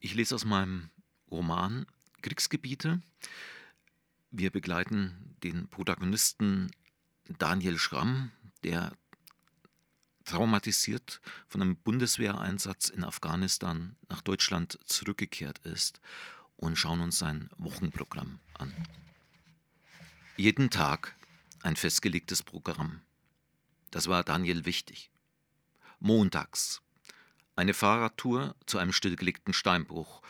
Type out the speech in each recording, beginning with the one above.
Ich lese aus meinem Roman Kriegsgebiete. Wir begleiten den Protagonisten Daniel Schramm, der traumatisiert von einem Bundeswehreinsatz in Afghanistan nach Deutschland zurückgekehrt ist und schauen uns sein Wochenprogramm an. Jeden Tag ein festgelegtes Programm. Das war Daniel wichtig. Montags eine Fahrradtour zu einem stillgelegten Steinbruch.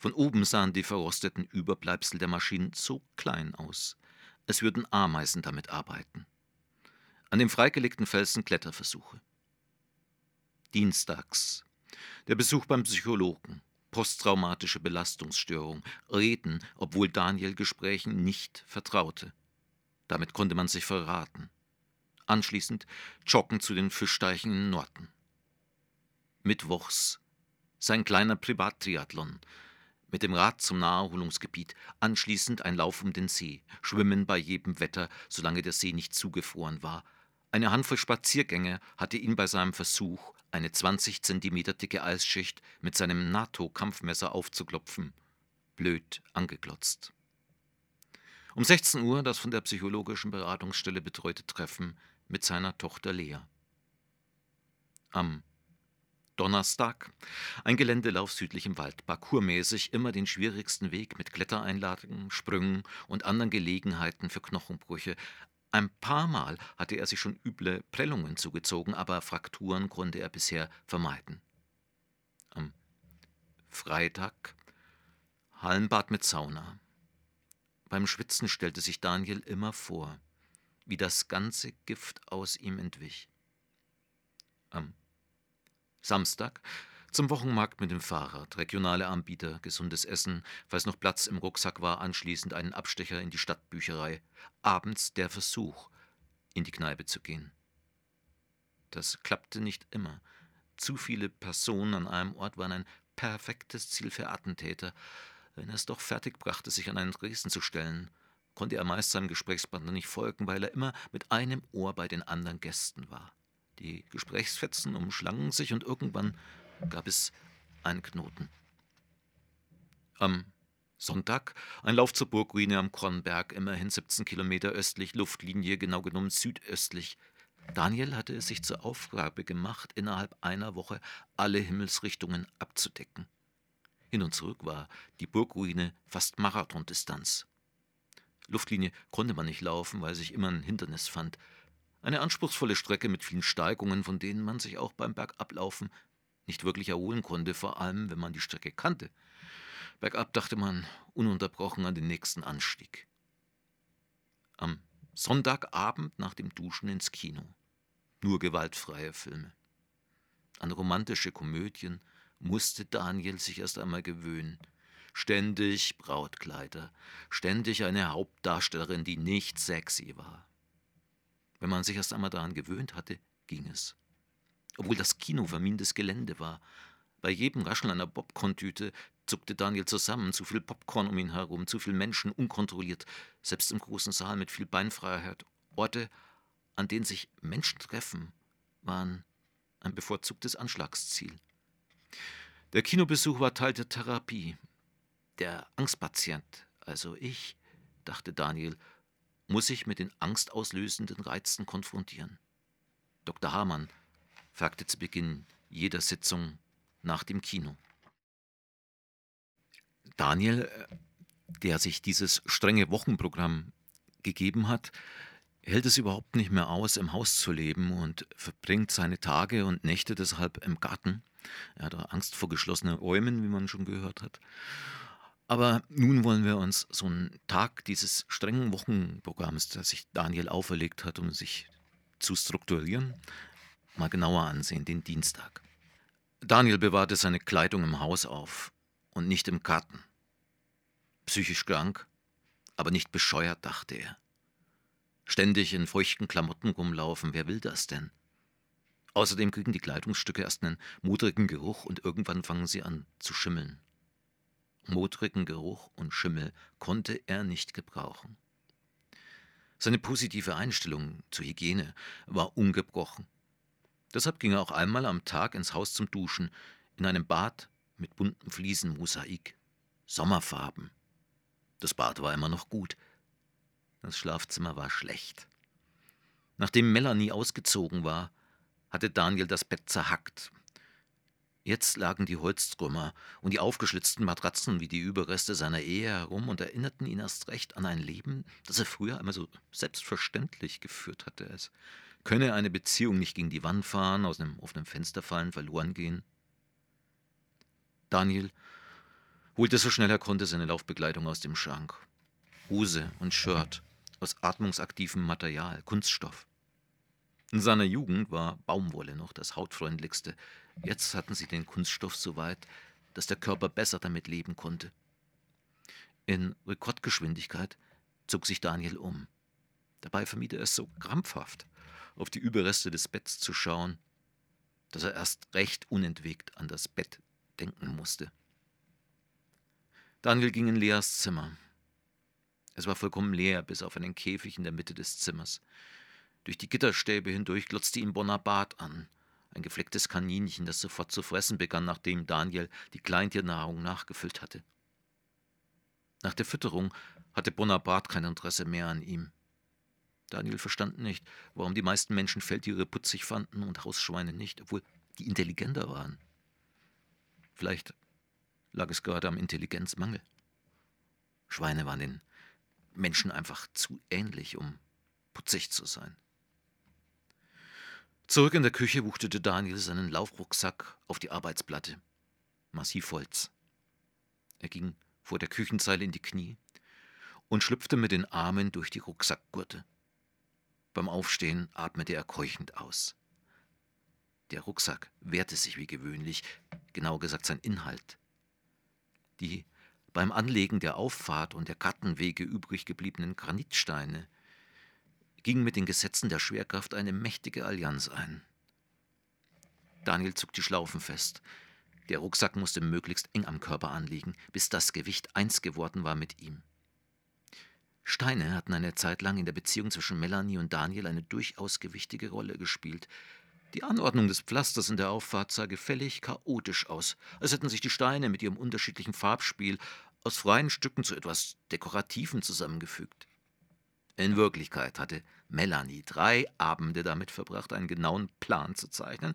Von oben sahen die verrosteten Überbleibsel der Maschinen so klein aus, es würden Ameisen damit arbeiten. An dem freigelegten Felsen Kletterversuche. Dienstags der Besuch beim Psychologen, posttraumatische Belastungsstörung, Reden, obwohl Daniel Gesprächen nicht vertraute. Damit konnte man sich verraten. Anschließend joggen zu den Fischteichen in Norden. Mittwochs sein kleiner Privattriathlon mit dem Rad zum Naherholungsgebiet, anschließend ein Lauf um den See, Schwimmen bei jedem Wetter, solange der See nicht zugefroren war. Eine Handvoll Spaziergänge hatte ihn bei seinem Versuch, eine 20 Zentimeter dicke Eisschicht mit seinem NATO-Kampfmesser aufzuklopfen, blöd angeglotzt. Um 16 Uhr das von der psychologischen Beratungsstelle betreute Treffen mit seiner Tochter Lea. Am Donnerstag ein Geländelauf südlich im Wald, parkourmäßig immer den schwierigsten Weg mit Klettereinladungen, Sprüngen und anderen Gelegenheiten für Knochenbrüche. Ein paar Mal hatte er sich schon üble Prellungen zugezogen, aber Frakturen konnte er bisher vermeiden. Am Freitag Hallenbad mit Sauna. Beim Schwitzen stellte sich Daniel immer vor, wie das ganze Gift aus ihm entwich. Am Samstag zum Wochenmarkt mit dem Fahrrad, regionale Anbieter, gesundes Essen, falls noch Platz im Rucksack war, anschließend einen Abstecher in die Stadtbücherei, abends der Versuch, in die Kneipe zu gehen. Das klappte nicht immer. Zu viele Personen an einem Ort waren ein perfektes Ziel für Attentäter. Wenn er es doch fertigbrachte, sich an einen Dresden zu stellen, konnte er meist seinem Gesprächspartner nicht folgen, weil er immer mit einem Ohr bei den anderen Gästen war. Die Gesprächsfetzen umschlangen sich und irgendwann gab es einen Knoten. Am Sonntag ein Lauf zur Burgruine am Kornberg, immerhin 17 Kilometer östlich, Luftlinie genau genommen südöstlich. Daniel hatte es sich zur Aufgabe gemacht, innerhalb einer Woche alle Himmelsrichtungen abzudecken. Hin und zurück war die Burgruine fast Marathondistanz. Luftlinie konnte man nicht laufen, weil sich immer ein Hindernis fand. Eine anspruchsvolle Strecke mit vielen Steigungen, von denen man sich auch beim Bergablaufen nicht wirklich erholen konnte, vor allem wenn man die Strecke kannte. Bergab dachte man ununterbrochen an den nächsten Anstieg. Am Sonntagabend nach dem Duschen ins Kino. Nur gewaltfreie Filme. An romantische Komödien musste Daniel sich erst einmal gewöhnen. Ständig Brautkleider, ständig eine Hauptdarstellerin, die nicht sexy war. Wenn man sich erst einmal daran gewöhnt hatte, ging es. Obwohl das Kino vermintes Gelände war. Bei jedem Rascheln einer Popcorn-Tüte zuckte Daniel zusammen, zu viel Popcorn um ihn herum, zu viele Menschen, unkontrolliert, selbst im großen Saal mit viel Beinfreiheit. Orte, an denen sich Menschen treffen, waren ein bevorzugtes Anschlagsziel. Der Kinobesuch war Teil der Therapie. Der Angstpatient, also ich, dachte Daniel, muss sich mit den angstauslösenden Reizen konfrontieren. Dr. Hamann fragte zu Beginn jeder Sitzung nach dem Kino. Daniel, der sich dieses strenge Wochenprogramm gegeben hat, hält es überhaupt nicht mehr aus, im Haus zu leben und verbringt seine Tage und Nächte deshalb im Garten. Er hat Angst vor geschlossenen Räumen, wie man schon gehört hat. Aber nun wollen wir uns so einen Tag dieses strengen Wochenprogramms, das sich Daniel auferlegt hat, um sich zu strukturieren, mal genauer ansehen, den Dienstag. Daniel bewahrte seine Kleidung im Haus auf und nicht im Garten. Psychisch krank, aber nicht bescheuert, dachte er. Ständig in feuchten Klamotten rumlaufen, wer will das denn? Außerdem kriegen die Kleidungsstücke erst einen modrigen Geruch und irgendwann fangen sie an zu schimmeln. Modrigen Geruch und Schimmel konnte er nicht gebrauchen. Seine positive Einstellung zur Hygiene war ungebrochen. Deshalb ging er auch einmal am Tag ins Haus zum Duschen, in einem Bad mit bunten Fliesen Mosaik, Sommerfarben. Das Bad war immer noch gut. Das Schlafzimmer war schlecht. Nachdem Melanie ausgezogen war, hatte Daniel das Bett zerhackt. Jetzt lagen die Holztrümmer und die aufgeschlitzten Matratzen wie die Überreste seiner Ehe herum und erinnerten ihn erst recht an ein Leben, das er früher einmal so selbstverständlich geführt hatte. Es könne eine Beziehung nicht gegen die Wand fahren, aus einem offenen Fenster fallen, verloren gehen. Daniel holte so schnell er konnte seine Laufbekleidung aus dem Schrank. Hose und Shirt aus atmungsaktivem Material, Kunststoff. In seiner Jugend war Baumwolle noch das hautfreundlichste. Jetzt hatten sie den Kunststoff so weit, dass der Körper besser damit leben konnte. In Rekordgeschwindigkeit zog sich Daniel um. Dabei vermied er es so krampfhaft, auf die Überreste des Betts zu schauen, dass er erst recht unentwegt an das Bett denken musste. Daniel ging in Leas Zimmer. Es war vollkommen leer, bis auf einen Käfig in der Mitte des Zimmers. Durch die Gitterstäbe hindurch glotzte ihm Bonaparte an, ein geflecktes Kaninchen, das sofort zu fressen begann, nachdem Daniel die Kleintiernnahrung nachgefüllt hatte. Nach der Fütterung hatte Bonaparte kein Interesse mehr an ihm. Daniel verstand nicht, warum die meisten Menschen Feldtiere putzig fanden und Hausschweine nicht, obwohl die intelligenter waren. Vielleicht lag es gerade am Intelligenzmangel. Schweine waren den Menschen einfach zu ähnlich, um putzig zu sein. Zurück in der Küche wuchtete Daniel seinen Laufrucksack auf die Arbeitsplatte. Massivholz. Er ging vor der Küchenzeile in die Knie und schlüpfte mit den Armen durch die Rucksackgurte. Beim Aufstehen atmete er keuchend aus. Der Rucksack wehrte sich wie gewöhnlich, genau gesagt sein Inhalt. Die beim Anlegen der Auffahrt und der Gartenwege übrig gebliebenen Granitsteine gingen mit den Gesetzen der Schwerkraft eine mächtige Allianz ein. Daniel zog die Schlaufen fest. Der Rucksack musste möglichst eng am Körper anliegen, bis das Gewicht eins geworden war mit ihm. Steine hatten eine Zeit lang in der Beziehung zwischen Melanie und Daniel eine durchaus gewichtige Rolle gespielt. Die Anordnung des Pflasters in der Auffahrt sah gefällig chaotisch aus, als hätten sich die Steine mit ihrem unterschiedlichen Farbspiel aus freien Stücken zu etwas Dekorativem zusammengefügt. In Wirklichkeit hatte Melanie drei Abende damit verbracht, einen genauen Plan zu zeichnen,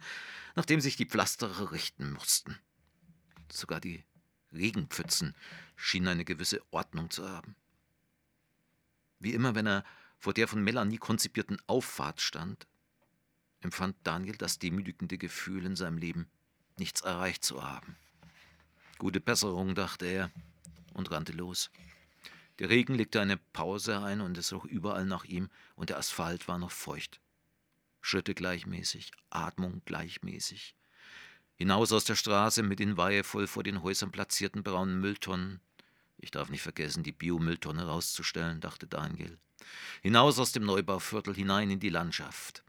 nachdem sich die Pflasterer richten mussten. Sogar die Regenpfützen schienen eine gewisse Ordnung zu haben. Wie immer, wenn er vor der von Melanie konzipierten Auffahrt stand, empfand Daniel das demütigende Gefühl in seinem Leben, nichts erreicht zu haben. Gute Besserung, dachte er und rannte los. Der Regen legte eine Pause ein und es roch überall nach ihm und der Asphalt war noch feucht. Schritte gleichmäßig, Atmung gleichmäßig. Hinaus aus der Straße mit den weihevoll vor den Häusern platzierten braunen Mülltonnen. Ich darf nicht vergessen, die Biomülltonne rauszustellen, dachte Daniel. Hinaus aus dem Neubauviertel hinein in die Landschaft.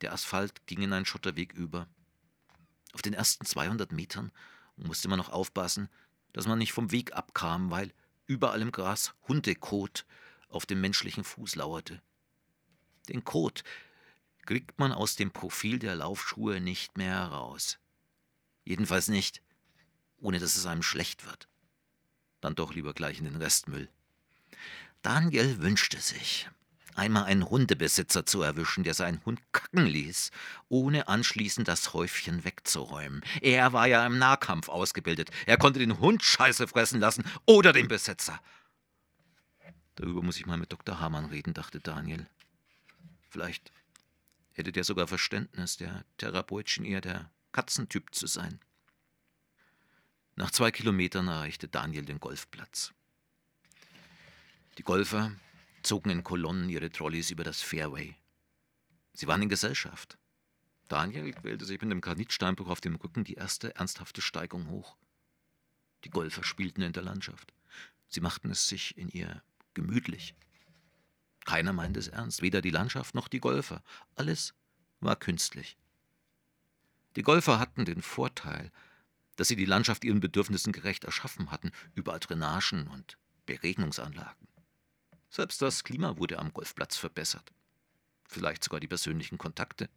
Der Asphalt ging in einen Schotterweg über. Auf den ersten 200 Metern musste man noch aufpassen, dass man nicht vom Weg abkam, weil überall im Gras Hundekot auf dem menschlichen Fuß lauerte. Den Kot kriegt man aus dem Profil der Laufschuhe nicht mehr heraus. Jedenfalls nicht, ohne dass es einem schlecht wird. Dann doch lieber gleich in den Restmüll. Daniel wünschte sich, einmal einen Hundebesitzer zu erwischen, der seinen Hund kacken ließ, ohne anschließend das Häufchen wegzuräumen. Er war ja im Nahkampf ausgebildet. Er konnte den Hund Scheiße fressen lassen oder den Besitzer. Darüber muss ich mal mit Dr. Hamann reden, dachte Daniel. Vielleicht hätte der sogar Verständnis, der Therapeut eher der Katzentyp zu sein. Nach zwei Kilometern erreichte Daniel den Golfplatz. Die Golfer zogen in Kolonnen ihre Trolleys über das Fairway. Sie waren in Gesellschaft. Daniel quälte sich mit dem Granitsteinbruch auf dem Rücken die erste ernsthafte Steigung hoch. Die Golfer spielten in der Landschaft. Sie machten es sich in ihr gemütlich. Keiner meinte es ernst, weder die Landschaft noch die Golfer. Alles war künstlich. Die Golfer hatten den Vorteil, dass sie die Landschaft ihren Bedürfnissen gerecht erschaffen hatten, überall Drainagen und Beregnungsanlagen. Selbst das Klima wurde am Golfplatz verbessert. Vielleicht sogar die persönlichen Kontakte.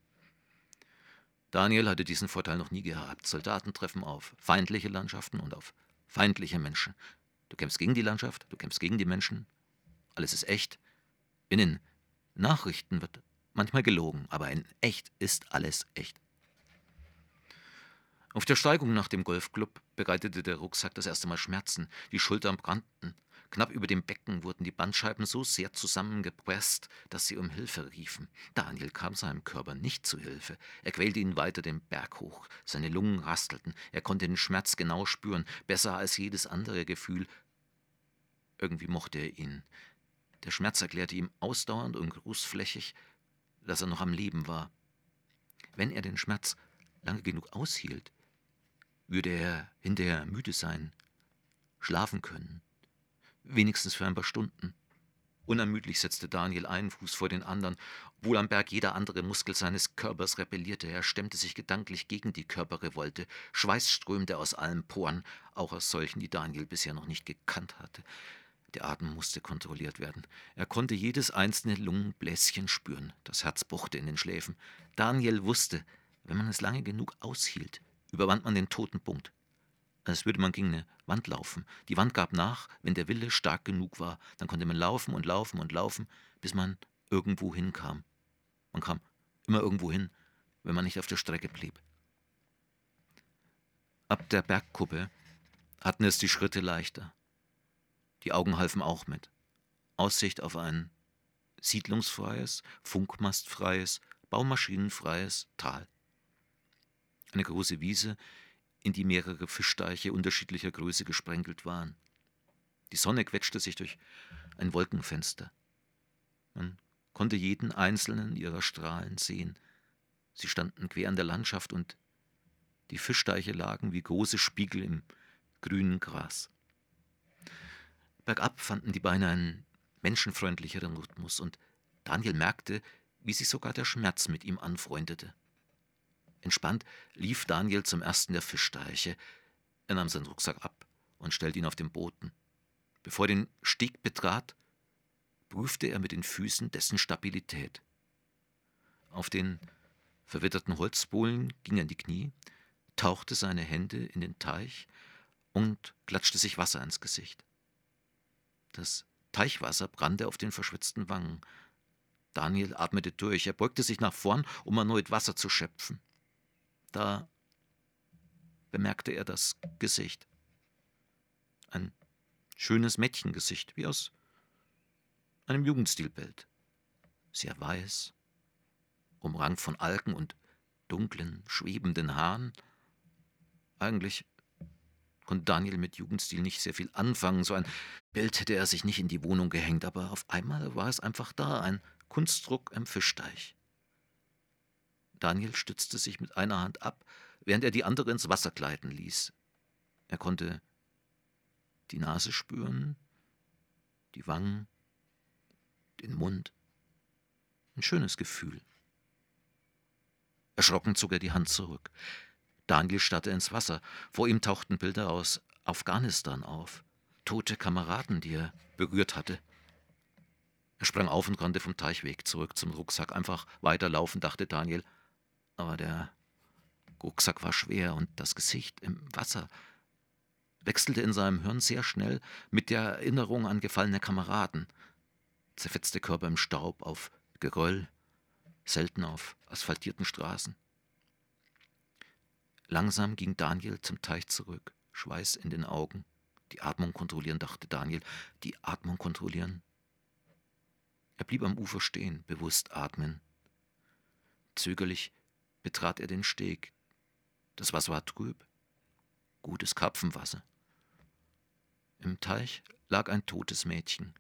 Daniel hatte diesen Vorteil noch nie gehabt. Soldaten treffen auf feindliche Landschaften und auf feindliche Menschen. Du kämpfst gegen die Landschaft, du kämpfst gegen die Menschen. Alles ist echt. In den Nachrichten wird manchmal gelogen, aber in echt ist alles echt. Auf der Steigung nach dem Golfclub bereitete der Rucksack das erste Mal Schmerzen. Die Schultern brannten. Knapp über dem Becken wurden die Bandscheiben so sehr zusammengepresst, dass sie um Hilfe riefen. Daniel kam seinem Körper nicht zu Hilfe. Er quälte ihn weiter den Berg hoch. Seine Lungen rastelten. Er konnte den Schmerz genau spüren, besser als jedes andere Gefühl. Irgendwie mochte er ihn. Der Schmerz erklärte ihm ausdauernd und großflächig, dass er noch am Leben war. Wenn er den Schmerz lange genug aushielt, würde er hinterher müde sein, schlafen können, wenigstens für ein paar Stunden. Unermüdlich setzte Daniel einen Fuß vor den anderen, obwohl am Berg jeder andere Muskel seines Körpers rebellierte. Er stemmte sich gedanklich gegen die Körperrevolte. Schweiß strömte aus allen Poren, auch aus solchen, die Daniel bisher noch nicht gekannt hatte. Der Atem musste kontrolliert werden. Er konnte jedes einzelne Lungenbläschen spüren. Das Herz pochte in den Schläfen. Daniel wusste, wenn man es lange genug aushielt, überwand man den toten Punkt. Als würde man gegen eine Wand laufen. Die Wand gab nach, wenn der Wille stark genug war. Dann konnte man laufen und laufen und laufen, bis man irgendwo hinkam. Man kam immer irgendwo hin, wenn man nicht auf der Strecke blieb. Ab der Bergkuppe hatten es die Schritte leichter. Die Augen halfen auch mit. Aussicht auf ein siedlungsfreies, funkmastfreies, baumaschinenfreies Tal. Eine große Wiese, in die mehrere Fischteiche unterschiedlicher Größe gesprenkelt waren. Die Sonne quetschte sich durch ein Wolkenfenster. Man konnte jeden einzelnen ihrer Strahlen sehen. Sie standen quer an der Landschaft und die Fischteiche lagen wie große Spiegel im grünen Gras. Bergab fanden die Beine einen menschenfreundlicheren Rhythmus und Daniel merkte, wie sich sogar der Schmerz mit ihm anfreundete. Entspannt lief Daniel zum ersten der Fischteiche. Er nahm seinen Rucksack ab und stellte ihn auf den Boden. Bevor er den Steg betrat, prüfte er mit den Füßen dessen Stabilität. Auf den verwitterten Holzbohlen ging er in die Knie, tauchte seine Hände in den Teich und klatschte sich Wasser ins Gesicht. Das Teichwasser brannte auf den verschwitzten Wangen. Daniel atmete durch. Er beugte sich nach vorn, um erneut Wasser zu schöpfen. Da bemerkte er das Gesicht. Ein schönes Mädchengesicht, wie aus einem Jugendstilbild. Sehr weiß, umrankt von Algen und dunklen, schwebenden Haaren. Eigentlich konnte Daniel mit Jugendstil nicht sehr viel anfangen. So ein Bild hätte er sich nicht in die Wohnung gehängt, aber auf einmal war es einfach da, ein Kunstdruck im Fischteich. Daniel stützte sich mit einer Hand ab, während er die andere ins Wasser gleiten ließ. Er konnte die Nase spüren, die Wangen, den Mund. Ein schönes Gefühl. Erschrocken zog er die Hand zurück. Daniel starrte ins Wasser. Vor ihm tauchten Bilder aus Afghanistan auf. Tote Kameraden, die er berührt hatte. Er sprang auf und rannte vom Teichweg zurück zum Rucksack. Einfach weiterlaufen, dachte Daniel aber der Rucksack war schwer und das Gesicht im Wasser wechselte in seinem Hirn sehr schnell mit der Erinnerung an gefallene Kameraden, zerfetzte Körper im Staub, auf Geröll, selten auf asphaltierten Straßen. Langsam ging Daniel zum Teich zurück, Schweiß in den Augen. Die Atmung kontrollieren, dachte Daniel. Die Atmung kontrollieren. Er blieb am Ufer stehen, bewusst atmen. Zögerlich betrat er den Steg. Das Wasser war trüb, gutes Karpfenwasser. Im Teich lag ein totes Mädchen,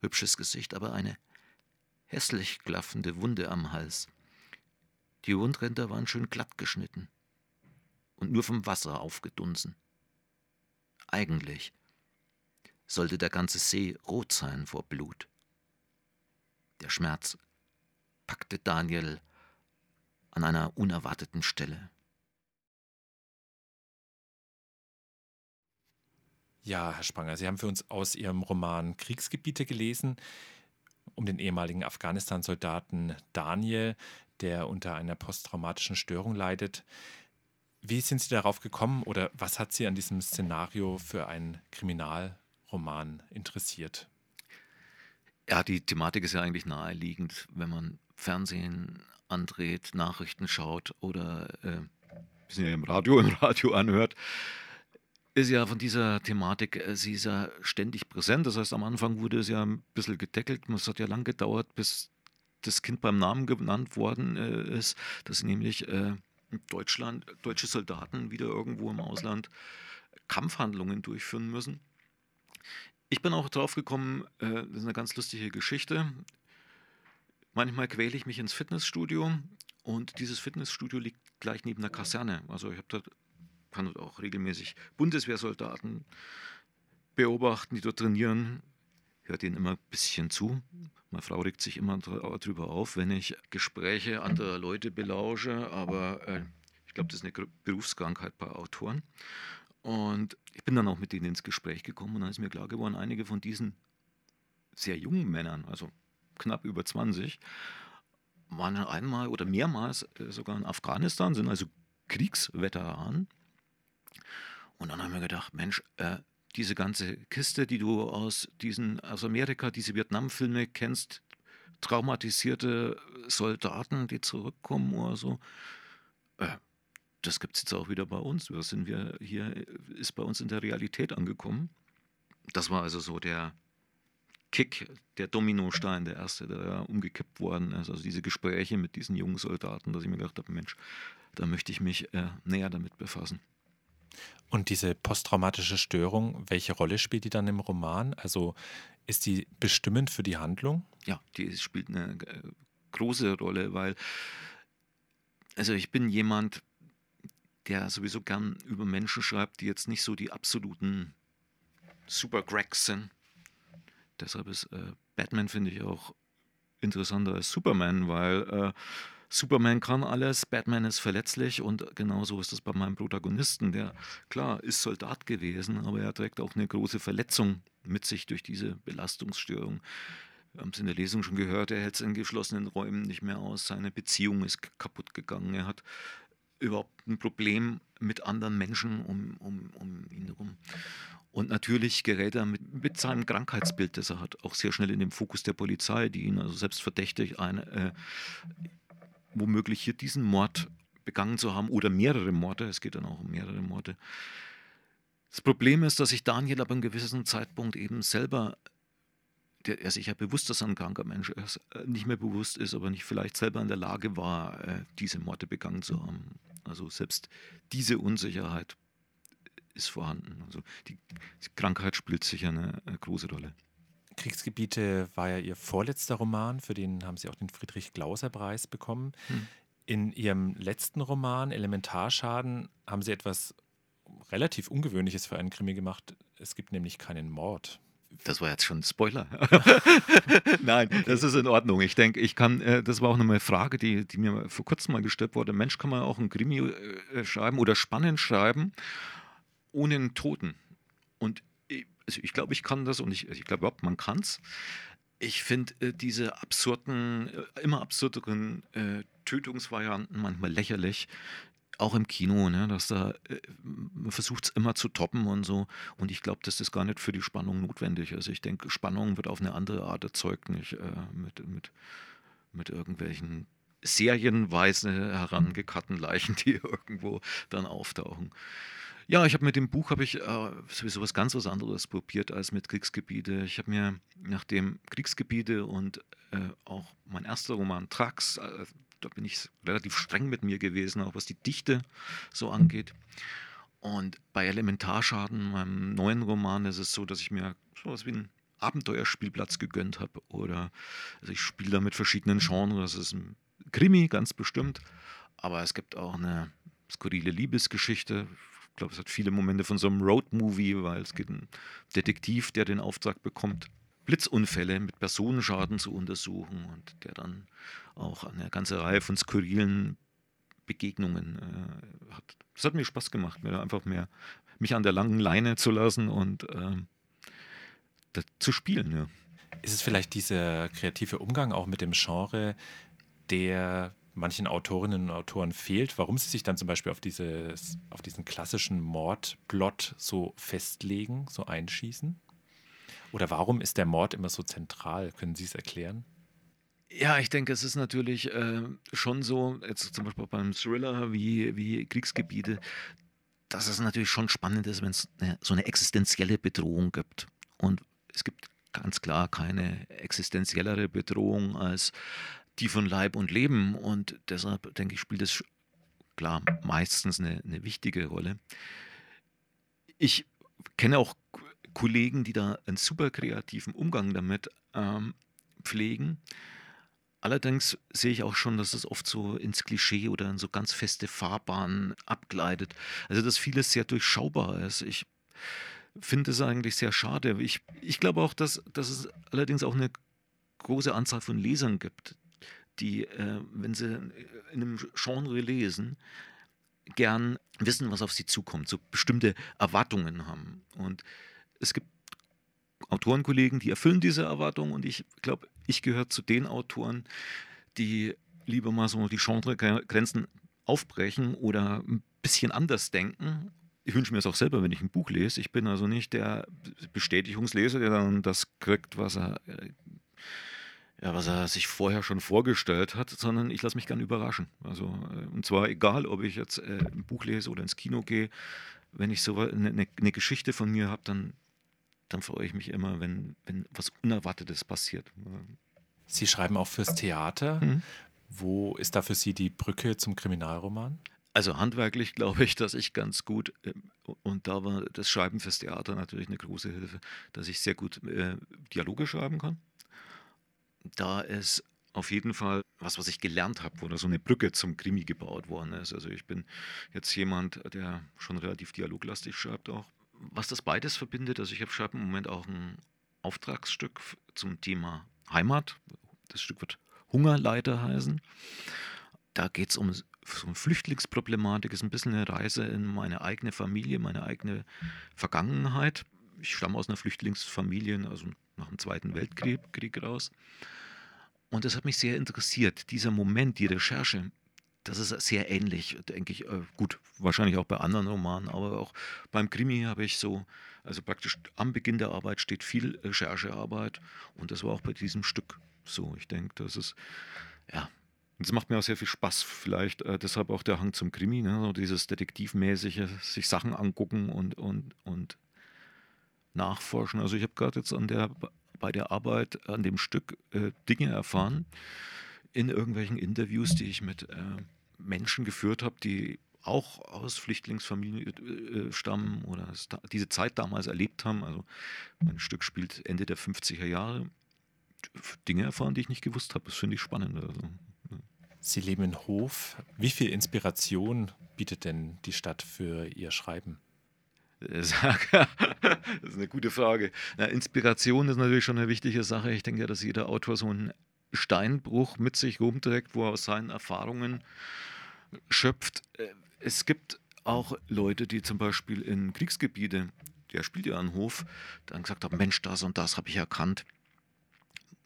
hübsches Gesicht, aber eine hässlich klaffende Wunde am Hals. Die Wundränder waren schön glatt geschnitten und nur vom Wasser aufgedunsen. Eigentlich sollte der ganze See rot sein vor Blut. Der Schmerz packte Daniel an einer unerwarteten Stelle. Ja, Herr Spranger, Sie haben für uns aus Ihrem Roman Kriegsgebiete gelesen, um den ehemaligen Afghanistan-Soldaten Daniel, der unter einer posttraumatischen Störung leidet. Wie sind Sie darauf gekommen oder was hat Sie an diesem Szenario für einen Kriminalroman interessiert? Ja, die Thematik ist ja eigentlich naheliegend, wenn man Fernsehen andreht, Nachrichten schaut oder äh, im Radio, im Radio anhört, ist ja von dieser Thematik, äh, sie ist ja ständig präsent. Das heißt, am Anfang wurde es ja ein bisschen gedeckelt. Es hat ja lang gedauert, bis das Kind beim Namen genannt worden äh, ist, dass nämlich äh, Deutschland, deutsche Soldaten wieder irgendwo im Ausland Kampfhandlungen durchführen müssen. Ich bin auch drauf gekommen, das ist eine ganz lustige Geschichte. Manchmal quäle ich mich ins Fitnessstudio und dieses Fitnessstudio liegt gleich neben der Kaserne. Also ich habe da kann dort auch regelmäßig Bundeswehrsoldaten beobachten, die dort trainieren. Hört ihnen immer ein bisschen zu. Meine Frau regt sich immer darüber auf, wenn ich Gespräche anderer Leute belausche, aber äh, ich glaube, das ist eine Berufskrankheit bei Autoren. Und ich bin dann auch mit denen ins Gespräch gekommen und dann ist mir klar geworden, einige von diesen sehr jungen Männern, also knapp über 20, waren einmal oder mehrmals äh, sogar in Afghanistan, sind also Kriegsveteranen. Und dann haben wir gedacht, Mensch, äh, diese ganze Kiste, die du aus diesen aus Amerika, diese Vietnam-Filme kennst, traumatisierte Soldaten, die zurückkommen oder so, äh, das gibt es jetzt auch wieder bei uns. Da sind wir hier, ist bei uns in der Realität angekommen. Das war also so der Kick, der Dominostein, der erste, der umgekippt worden ist. Also diese Gespräche mit diesen jungen Soldaten, dass ich mir gedacht habe, Mensch, da möchte ich mich äh, näher damit befassen. Und diese posttraumatische Störung, welche Rolle spielt die dann im Roman? Also ist die bestimmend für die Handlung? Ja, die spielt eine äh, große Rolle, weil also ich bin jemand, der sowieso gern über Menschen schreibt, die jetzt nicht so die absoluten Super-Cracks sind. Deshalb ist äh, Batman, finde ich, auch interessanter als Superman, weil äh, Superman kann alles, Batman ist verletzlich und genauso ist es bei meinem Protagonisten, der klar ist Soldat gewesen, aber er trägt auch eine große Verletzung mit sich durch diese Belastungsstörung. Wir haben es in der Lesung schon gehört, er hält es in geschlossenen Räumen nicht mehr aus, seine Beziehung ist kaputt gegangen, er hat überhaupt ein Problem mit anderen Menschen um, um, um ihn herum. Und natürlich gerät er mit, mit, seinem Krankheitsbild, das er hat, auch sehr schnell in den Fokus der Polizei, die ihn also selbst verdächtigt, eine, äh, womöglich hier diesen Mord begangen zu haben oder mehrere Morde. Es geht dann auch um mehrere Morde. Das Problem ist, dass sich Daniel aber einem gewissen Zeitpunkt eben selber, der er sich ja bewusst, dass er ein kranker Mensch ist, äh, nicht mehr bewusst ist, aber nicht vielleicht selber in der Lage war, äh, diese Morde begangen zu haben. Also selbst diese Unsicherheit ist vorhanden. Also die, Krankheit spielt sicher eine, große Rolle. Kriegsgebiete war ja Ihr vorletzter Roman, für den haben Sie auch den Friedrich-Glauser-Preis bekommen. Hm. In Ihrem letzten Roman, Elementarschaden, haben Sie etwas relativ Ungewöhnliches für einen Krimi gemacht. Es gibt nämlich keinen Mord. Das war jetzt schon ein Spoiler. Nein, okay. das ist in Ordnung. Ich denke, ich kann, äh, das war auch eine Frage, die, die mir vor kurzem mal gestellt wurde. Mensch, kann man auch ein Krimi äh, schreiben oder spannend schreiben ohne einen Toten? Und ich, also ich glaube, ich kann das und ich, ich glaube überhaupt, man kann es. Ich finde äh, diese absurden, äh, immer absurderen äh, Tötungsvarianten manchmal lächerlich auch im Kino, ne, dass da äh, man versucht es immer zu toppen und so. Und ich glaube, dass das gar nicht für die Spannung notwendig ist. Ich denke, Spannung wird auf eine andere Art erzeugt, nicht äh, mit, mit, mit irgendwelchen serienweise herangekatten Leichen, die irgendwo dann auftauchen. Ja, ich habe mit dem Buch habe ich äh, sowieso was ganz was anderes probiert als mit Kriegsgebiete. Ich habe mir nach dem Kriegsgebiete und äh, auch mein erster Roman Trax, äh, da bin ich relativ streng mit mir gewesen, auch was die Dichte so angeht. Und bei Elementarschaden, meinem neuen Roman, ist es so, dass ich mir sowas wie einen Abenteuerspielplatz gegönnt habe. Oder also ich spiele da mit verschiedenen Genres. Es ist ein Krimi, ganz bestimmt. Aber es gibt auch eine skurrile Liebesgeschichte. Ich glaube, es hat viele Momente von so einem Roadmovie, weil es geht einen Detektiv, der den Auftrag bekommt, Blitzunfälle mit Personenschaden zu untersuchen und der dann auch eine ganze Reihe von skurrilen Begegnungen äh, hat. Es hat mir Spaß gemacht, mir einfach mehr mich an der langen Leine zu lassen und äh, zu spielen. Ja. Ist es vielleicht dieser kreative Umgang auch mit dem Genre, der manchen Autorinnen und Autoren fehlt, warum sie sich dann zum Beispiel auf, dieses, auf diesen klassischen Mordplot so festlegen, so einschießen? Oder warum ist der Mord immer so zentral? Können Sie es erklären? Ja, ich denke, es ist natürlich äh, schon so, jetzt zum Beispiel beim Thriller wie, wie Kriegsgebiete, dass es natürlich schon spannend ist, wenn es so eine existenzielle Bedrohung gibt. Und es gibt ganz klar keine existenziellere Bedrohung als die von Leib und Leben. Und deshalb, denke ich, spielt es klar meistens eine, eine wichtige Rolle. Ich kenne auch Kollegen, die da einen super kreativen Umgang damit ähm, pflegen. Allerdings sehe ich auch schon, dass es oft so ins Klischee oder in so ganz feste Fahrbahnen abgleitet. Also, dass vieles sehr durchschaubar ist. Ich finde es eigentlich sehr schade. Ich, ich glaube auch, dass, dass es allerdings auch eine große Anzahl von Lesern gibt, die, äh, wenn sie in einem Genre lesen, gern wissen, was auf sie zukommt, so bestimmte Erwartungen haben. Und es gibt Autorenkollegen, die erfüllen diese Erwartungen und ich glaube, ich gehöre zu den Autoren, die lieber mal so die Genregrenzen aufbrechen oder ein bisschen anders denken. Ich wünsche mir es auch selber, wenn ich ein Buch lese. Ich bin also nicht der Bestätigungsleser, der dann das kriegt, was er, ja, was er sich vorher schon vorgestellt hat, sondern ich lasse mich gern überraschen. Also, äh, und zwar egal, ob ich jetzt äh, ein Buch lese oder ins Kino gehe. Wenn ich so eine, eine Geschichte von mir habe, dann dann freue ich mich immer, wenn, wenn was Unerwartetes passiert. Sie schreiben auch fürs Theater. Mhm. Wo ist da für Sie die Brücke zum Kriminalroman? Also handwerklich glaube ich, dass ich ganz gut, ähm, und da war das Schreiben fürs Theater natürlich eine große Hilfe, dass ich sehr gut äh, Dialoge schreiben kann. Da ist auf jeden Fall was, was ich gelernt habe, wo da so eine Brücke zum Krimi gebaut worden ist. Also ich bin jetzt jemand, der schon relativ dialoglastig schreibt auch was das beides verbindet, also ich habe schreibe im Moment auch ein Auftragsstück zum Thema Heimat. Das Stück wird Hungerleiter heißen. Da geht es um so eine Flüchtlingsproblematik, ist ein bisschen eine Reise in meine eigene Familie, meine eigene Vergangenheit. Ich stamme aus einer Flüchtlingsfamilie, also nach dem Zweiten Weltkrieg Krieg raus. Und das hat mich sehr interessiert, dieser Moment, die Recherche, das ist sehr ähnlich, denke ich. Äh, gut, wahrscheinlich auch bei anderen Romanen, aber auch beim Krimi habe ich so, also praktisch am Beginn der Arbeit steht viel Recherchearbeit und das war auch bei diesem Stück so. Ich denke, das ist, ja, das macht mir auch sehr viel Spaß. Vielleicht äh, deshalb auch der Hang zum Krimi, ne? so dieses Detektivmäßige, sich Sachen angucken und, und, und nachforschen. Also ich habe gerade jetzt an der, bei der Arbeit an dem Stück äh, Dinge erfahren in irgendwelchen Interviews, die ich mit äh, Menschen geführt habe, die auch aus Flüchtlingsfamilien äh, stammen oder diese Zeit damals erlebt haben. Also mein Stück spielt Ende der 50er Jahre. Dinge erfahren, die ich nicht gewusst habe. Das finde ich spannend. Also, ja. Sie leben in Hof. Wie viel Inspiration bietet denn die Stadt für Ihr Schreiben? das ist eine gute Frage. Na, Inspiration ist natürlich schon eine wichtige Sache. Ich denke, dass jeder Autor so einen Steinbruch mit sich rumträgt, wo er aus seinen Erfahrungen schöpft. Äh, es gibt auch Leute, die zum Beispiel in Kriegsgebiete, der spielt ja an Hof, dann gesagt haben, Mensch, das und das habe ich erkannt.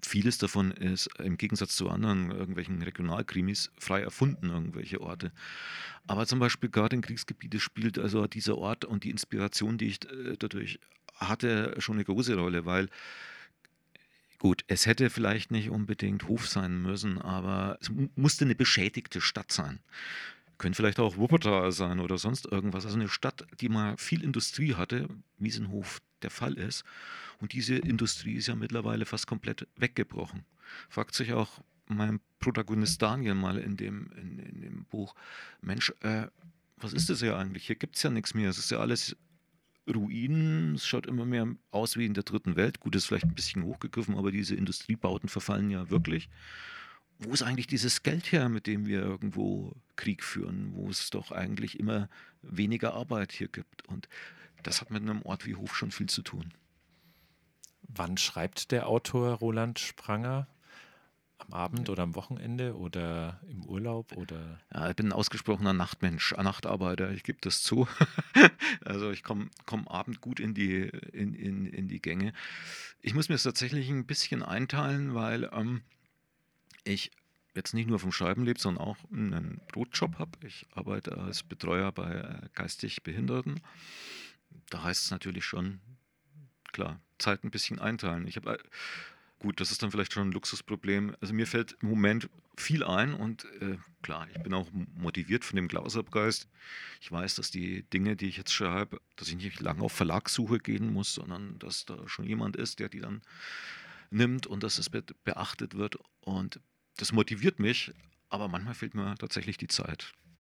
Vieles davon ist im Gegensatz zu anderen irgendwelchen Regionalkrimis frei erfunden, irgendwelche Orte. Aber zum Beispiel gerade in Kriegsgebiete spielt also dieser Ort und die Inspiration, die ich äh, dadurch hatte, schon eine große Rolle, weil Gut, es hätte vielleicht nicht unbedingt Hof sein müssen, aber es musste eine beschädigte Stadt sein. Könnte vielleicht auch Wuppertal sein oder sonst irgendwas. Also eine Stadt, die mal viel Industrie hatte, wie es in Hof der Fall ist. Und diese Industrie ist ja mittlerweile fast komplett weggebrochen. Fragt sich auch mein Protagonist Daniel mal in dem, in, in dem Buch, Mensch, äh, was ist das ja eigentlich? Hier gibt es ja nichts mehr. Es ist ja alles Ruinen. Es schaut immer mehr aus wie in der dritten Welt. Gut, das ist vielleicht ein bisschen hochgegriffen, aber diese Industriebauten verfallen ja wirklich. Wo ist eigentlich dieses Geld her, mit dem wir irgendwo Krieg führen, wo es doch eigentlich immer weniger Arbeit hier gibt? Und das hat mit einem Ort wie Hof schon viel zu tun. Wann schreibt der Autor Roland Spranger? Am Abend oder am Wochenende oder im Urlaub oder? Ja, ich bin ein ausgesprochener Nachtmensch, Nachtarbeiter, ich gebe das zu. also ich komme komm Abend gut in die, in, in, in die Gänge. Ich muss mir es tatsächlich ein bisschen einteilen, weil ähm, ich jetzt nicht nur vom Schreiben lebe, sondern auch einen Brotjob habe. Ich arbeite als Betreuer bei äh, geistig Behinderten. Da heißt es natürlich schon, klar, Zeit ein bisschen einteilen. Ich habe, äh, gut, das ist dann vielleicht schon ein Luxusproblem. Also mir fällt im Moment viel ein und äh, klar, ich bin auch motiviert von dem Glausabgeist. Ich weiß, dass die Dinge, die ich jetzt schreibe, dass ich nicht lange auf Verlagssuche gehen muss, sondern dass da schon jemand ist, der die dann nimmt und dass es beachtet wird. Und das motiviert mich, aber manchmal fehlt mir tatsächlich die Zeit.